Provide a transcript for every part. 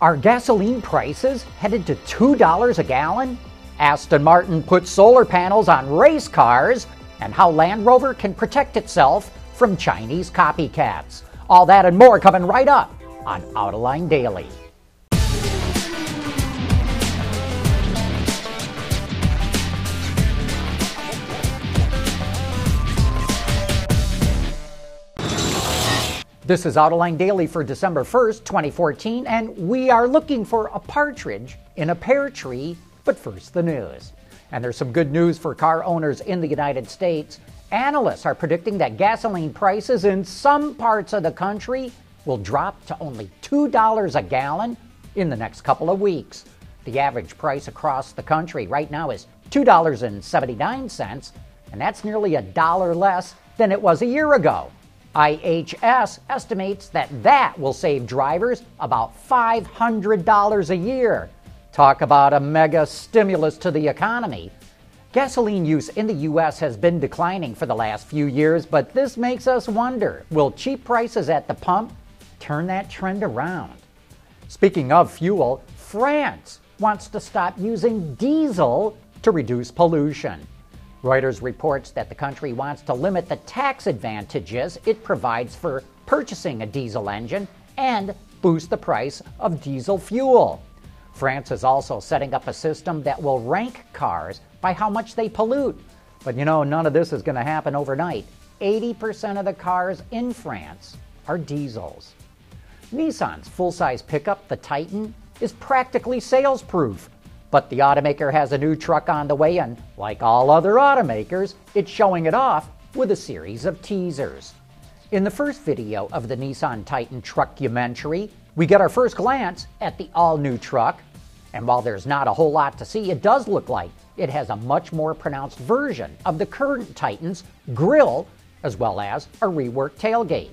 Are gasoline prices headed to $2 a gallon? Aston Martin puts solar panels on race cars, and how Land Rover can protect itself from Chinese copycats. All that and more coming right up on Autoline Daily. This is Autoline Daily for December 1st, 2014, and we are looking for a partridge in a pear tree. But first, the news. And there's some good news for car owners in the United States. Analysts are predicting that gasoline prices in some parts of the country will drop to only $2 a gallon in the next couple of weeks. The average price across the country right now is $2.79, and that's nearly a dollar less than it was a year ago. IHS estimates that that will save drivers about $500 a year. Talk about a mega stimulus to the economy. Gasoline use in the U.S. has been declining for the last few years, but this makes us wonder will cheap prices at the pump turn that trend around? Speaking of fuel, France wants to stop using diesel to reduce pollution. Reuters reports that the country wants to limit the tax advantages it provides for purchasing a diesel engine and boost the price of diesel fuel. France is also setting up a system that will rank cars by how much they pollute. But you know, none of this is going to happen overnight. 80% of the cars in France are diesels. Nissan's full size pickup, the Titan, is practically sales proof. But the automaker has a new truck on the way, and like all other automakers, it's showing it off with a series of teasers. In the first video of the Nissan Titan truckumentary, we get our first glance at the all new truck. And while there's not a whole lot to see, it does look like it has a much more pronounced version of the current Titan's grille, as well as a reworked tailgate.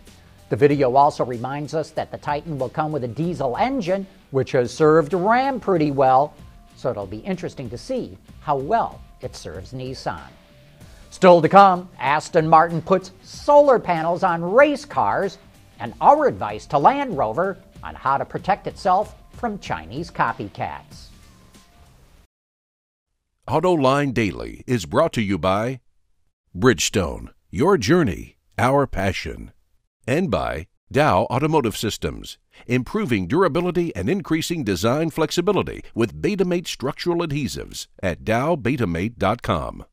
The video also reminds us that the Titan will come with a diesel engine, which has served Ram pretty well so it'll be interesting to see how well it serves Nissan. Still to come, Aston Martin puts solar panels on race cars, and our advice to Land Rover on how to protect itself from Chinese copycats. AutoLine Daily is brought to you by Bridgestone, your journey, our passion, and by Dow Automotive Systems, improving durability and increasing design flexibility with Betamate structural adhesives at dowbetamate.com.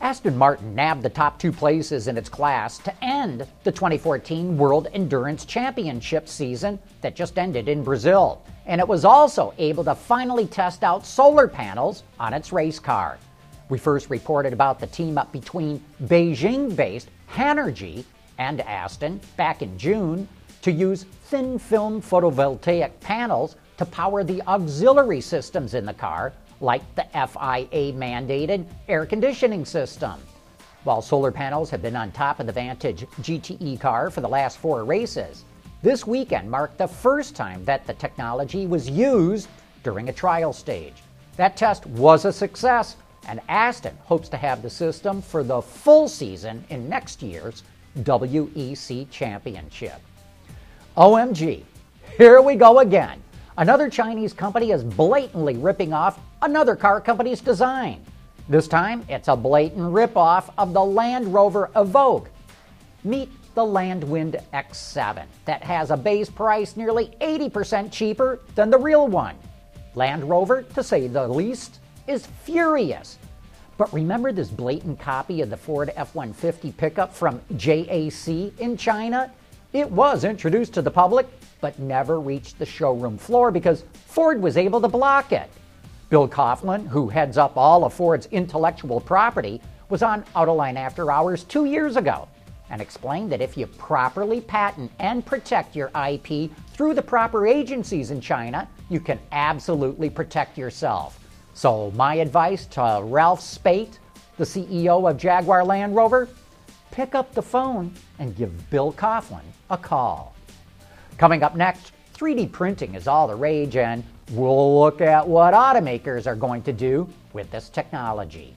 Aston Martin nabbed the top two places in its class to end the 2014 World Endurance Championship season that just ended in Brazil. And it was also able to finally test out solar panels on its race car. We first reported about the team up between Beijing based Hanergy and Aston back in June to use thin film photovoltaic panels to power the auxiliary systems in the car, like the FIA mandated air conditioning system. While solar panels have been on top of the Vantage GTE car for the last four races, this weekend marked the first time that the technology was used during a trial stage. That test was a success, and Aston hopes to have the system for the full season in next year's WEC Championship. OMG, here we go again. Another Chinese company is blatantly ripping off another car company's design. This time, it's a blatant ripoff of the Land Rover Evoque. Meet the Landwind X7 that has a base price nearly 80% cheaper than the real one. Land Rover, to say the least, is furious but remember this blatant copy of the Ford F 150 pickup from JAC in China? It was introduced to the public, but never reached the showroom floor because Ford was able to block it. Bill Coughlin, who heads up all of Ford's intellectual property, was on Autoline After Hours two years ago and explained that if you properly patent and protect your IP through the proper agencies in China, you can absolutely protect yourself. So, my advice to Ralph Speth, the CEO of Jaguar Land Rover, pick up the phone and give Bill Coughlin a call. Coming up next, 3D printing is all the rage, and we'll look at what automakers are going to do with this technology.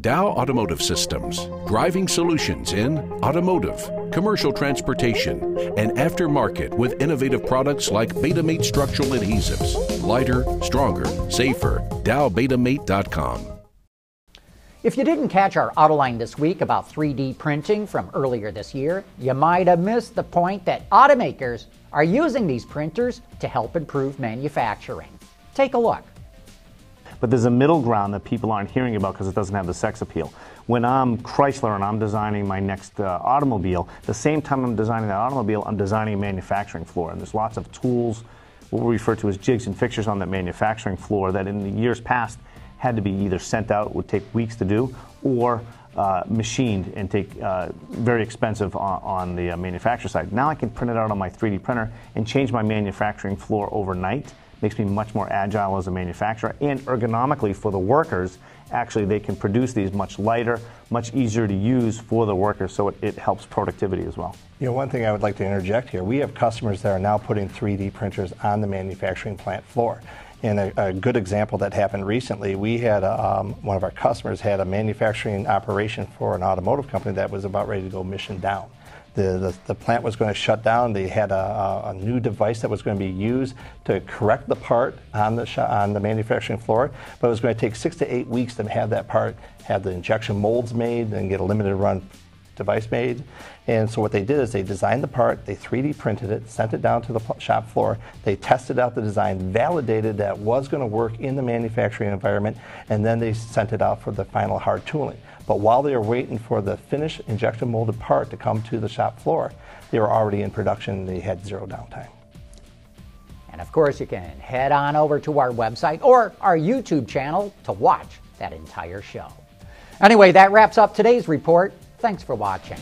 Dow Automotive Systems, driving solutions in automotive, commercial transportation, and aftermarket with innovative products like Betamate structural adhesives. Lighter, stronger, safer. DowBetamate.com. If you didn't catch our Autoline this week about 3D printing from earlier this year, you might have missed the point that automakers are using these printers to help improve manufacturing. Take a look. But there's a middle ground that people aren't hearing about because it doesn't have the sex appeal. When I'm Chrysler and I'm designing my next uh, automobile, the same time I'm designing that automobile, I'm designing a manufacturing floor. And there's lots of tools, what we refer to as jigs and fixtures on that manufacturing floor that in the years past had to be either sent out, would take weeks to do, or uh, machined and take uh, very expensive on, on the uh, manufacturer side. Now I can print it out on my 3D printer and change my manufacturing floor overnight makes me much more agile as a manufacturer. And ergonomically for the workers actually they can produce these much lighter much easier to use for the workers. So it, it, helps productivity as well. You know one thing i would like to interject here we have customers that are now putting 3d printers on the manufacturing plant floor. And a, a good example that happened recently we had a, um, one of our customers had a manufacturing operation for an automotive company that was about ready to go mission down the, the, the, plant was going to shut down. They had a, a, new device that was going to be used to correct the part on the, sh- on the manufacturing floor, but it was going to take six to eight weeks to have that part, have the injection molds made, and get a limited run device made. And so what they did is they designed the part, they 3D printed it, sent it down to the shop floor, they tested out the design, validated that was going to work in the manufacturing environment, and then they sent it out for the final hard tooling. But while they were waiting for the finished injection molded part to come to the shop floor, they were already in production. They had zero downtime. And of course, you can head on over to our website or our YouTube channel to watch that entire show. Anyway, that wraps up today's report. Thanks for watching.